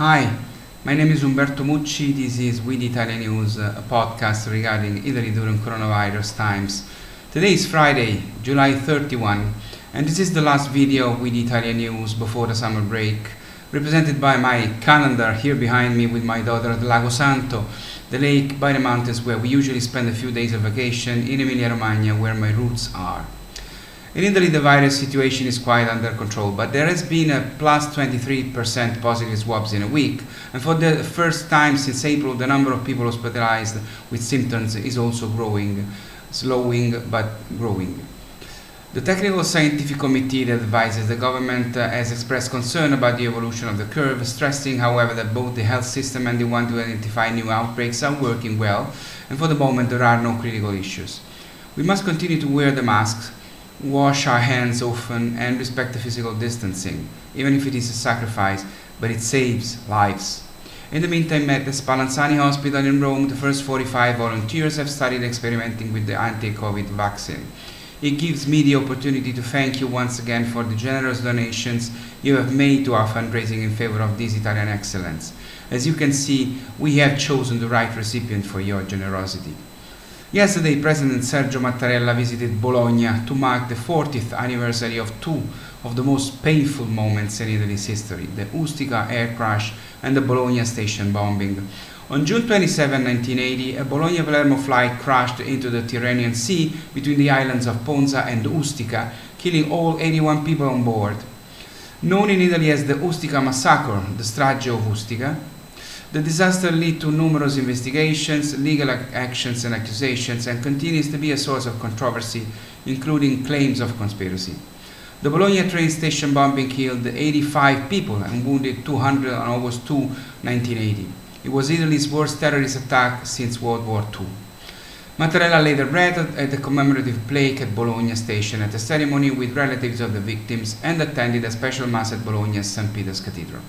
Hi, my name is Umberto Mucci. This is With Italian News, uh, a podcast regarding Italy during coronavirus times. Today is Friday, July 31, and this is the last video of with Italian News before the summer break, represented by my calendar here behind me with my daughter at Lago Santo, the lake by the mountains where we usually spend a few days of vacation in Emilia Romagna, where my roots are. In Italy, the virus situation is quite under control, but there has been a plus 23% positive swabs in a week, and for the first time since April, the number of people hospitalized with symptoms is also growing, slowing but growing. The Technical Scientific Committee that advises the government uh, has expressed concern about the evolution of the curve, stressing, however, that both the health system and the one to identify new outbreaks are working well, and for the moment there are no critical issues. We must continue to wear the masks, wash our hands often, and respect the physical distancing, even if it is a sacrifice, but it saves lives. In the meantime, at the Spallanzani Hospital in Rome, the first 45 volunteers have started experimenting with the anti-COVID vaccine. It gives me the opportunity to thank you once again for the generous donations you have made to our fundraising in favor of this Italian excellence. As you can see, we have chosen the right recipient for your generosity. Yesterday, President Sergio Mattarella visited Bologna to mark the 40th anniversary of two of the most painful moments in Italy's history the Ustica air crash and the Bologna station bombing. On June 27, 1980, a Bologna-Palermo flight crashed into the Tyrrhenian Sea between the islands of Ponza and Ustica, killing all 81 people on board. Known in Italy as the Ustica massacre, the Strage of Ustica, the disaster led to numerous investigations, legal actions and accusations, and continues to be a source of controversy, including claims of conspiracy. The Bologna train station bombing killed 85 people and wounded 200 on August 2, 1980. It was Italy's worst terrorist attack since World War II. Mattarella later read at the commemorative plaque at Bologna station at a ceremony with relatives of the victims and attended a special mass at Bologna's St. Peter's Cathedral.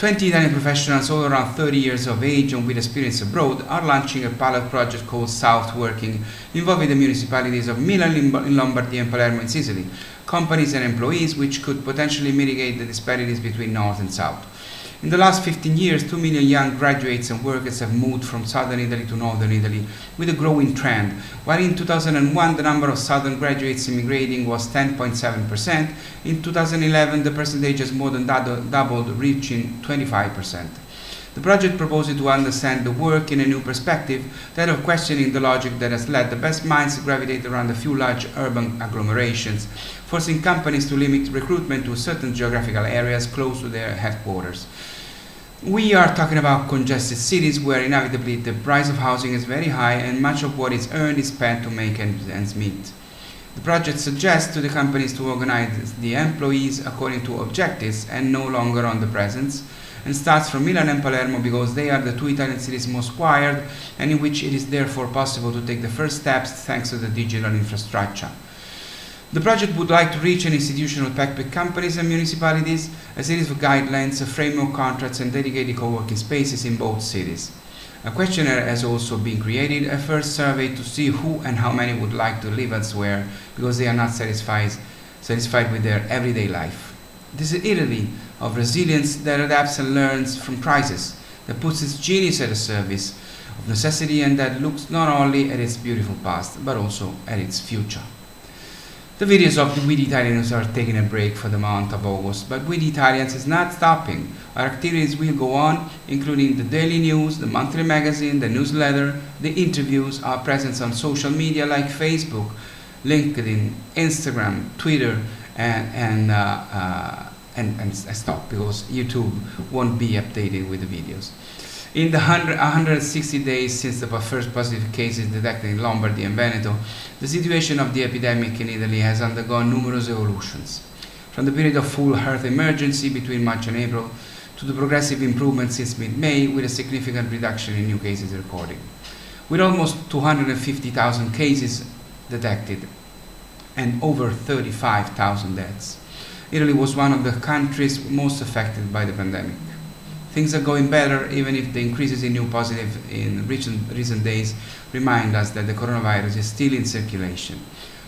20 Italian professionals, all around 30 years of age and with experience abroad, are launching a pilot project called South Working, involving the municipalities of Milan in Lombardy and Palermo in Sicily, companies and employees which could potentially mitigate the disparities between North and South. In the last 15 years, 2 million young graduates and workers have moved from southern Italy to northern Italy, with a growing trend. While in 2001 the number of southern graduates immigrating was 10.7%, in 2011 the percentage has more than doubled, reaching 25%. The project proposes to understand the work in a new perspective, that of questioning the logic that has led the best minds to gravitate around a few large urban agglomerations, forcing companies to limit recruitment to certain geographical areas close to their headquarters. We are talking about congested cities where inevitably the price of housing is very high and much of what is earned is spent to make ends meet. The project suggests to the companies to organize the employees according to objectives and no longer on the presence, and starts from Milan and Palermo because they are the two Italian cities most wired and in which it is therefore possible to take the first steps thanks to the digital infrastructure. The project would like to reach an institutional pact with companies and municipalities, a series of guidelines, a framework contracts, and dedicated co-working spaces in both cities. A questionnaire has also been created, a first survey to see who and how many would like to live elsewhere because they are not satisfied, satisfied with their everyday life. This is Italy of resilience that adapts and learns from crisis, that puts its genius at the service of necessity and that looks not only at its beautiful past but also at its future. The videos of the We Italians are taking a break for the month of August, but We Italians is not stopping. Our activities will go on, including the daily news, the monthly magazine, the newsletter, the interviews, our presence on social media like Facebook, LinkedIn, Instagram, Twitter, and, and, uh, uh, and, and stop because YouTube won't be updated with the videos. In the 100, 160 days since the first positive cases detected in Lombardy and Veneto, the situation of the epidemic in Italy has undergone numerous evolutions. From the period of full health emergency between March and April to the progressive improvement since mid-May with a significant reduction in new cases recorded. With almost 250,000 cases detected and over 35,000 deaths, Italy was one of the countries most affected by the pandemic. Things are going better, even if the increases in new positive in recent, recent days remind us that the coronavirus is still in circulation.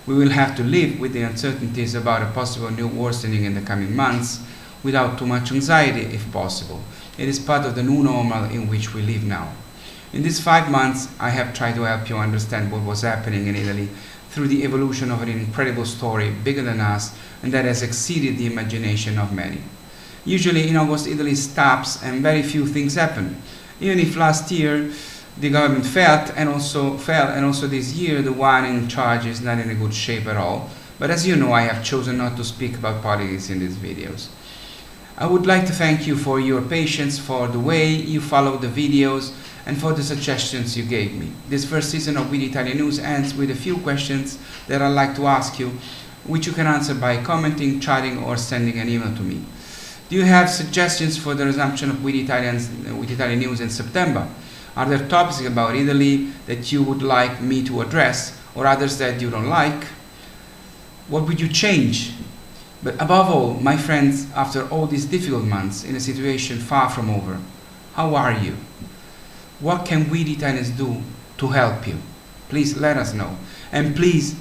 We will have to live with the uncertainties about a possible new worsening in the coming months. without too much anxiety if possible. It is part of the new normal in which we live now. In these five months, I have tried to help you understand what was happening in Italy through the evolution of an incredible story bigger than us and that has exceeded the imagination of many. Usually in August, Italy stops and very few things happen. Even if last year the government failed and also fell and also this year the one in charge is not in a good shape at all. But as you know, I have chosen not to speak about politics in these videos. I would like to thank you for your patience, for the way you follow the videos, and for the suggestions you gave me. This first season of We Italian News ends with a few questions that I'd like to ask you, which you can answer by commenting, chatting, or sending an email to me. Do you have suggestions for the resumption of We Italians, uh, We Italian News in September? Are there topics about Italy that you would like me to address, or others that you don't like? What would you change? But above all, my friends, after all these difficult months in a situation far from over, how are you? What can we Italians do to help you? Please let us know. And please,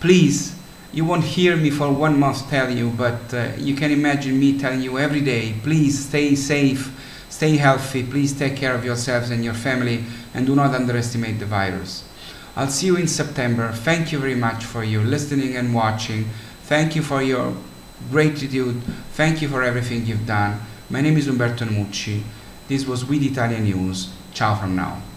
please, you won't hear me for one month tell you, but uh, you can imagine me telling you every day, please stay safe, stay healthy, please take care of yourselves and your family, and do not underestimate the virus. I'll see you in September. Thank you very much for your listening and watching. Thank you for your gratitude. Thank you for everything you've done. My name is Umberto Mucci. This was With Italian News. Ciao from now.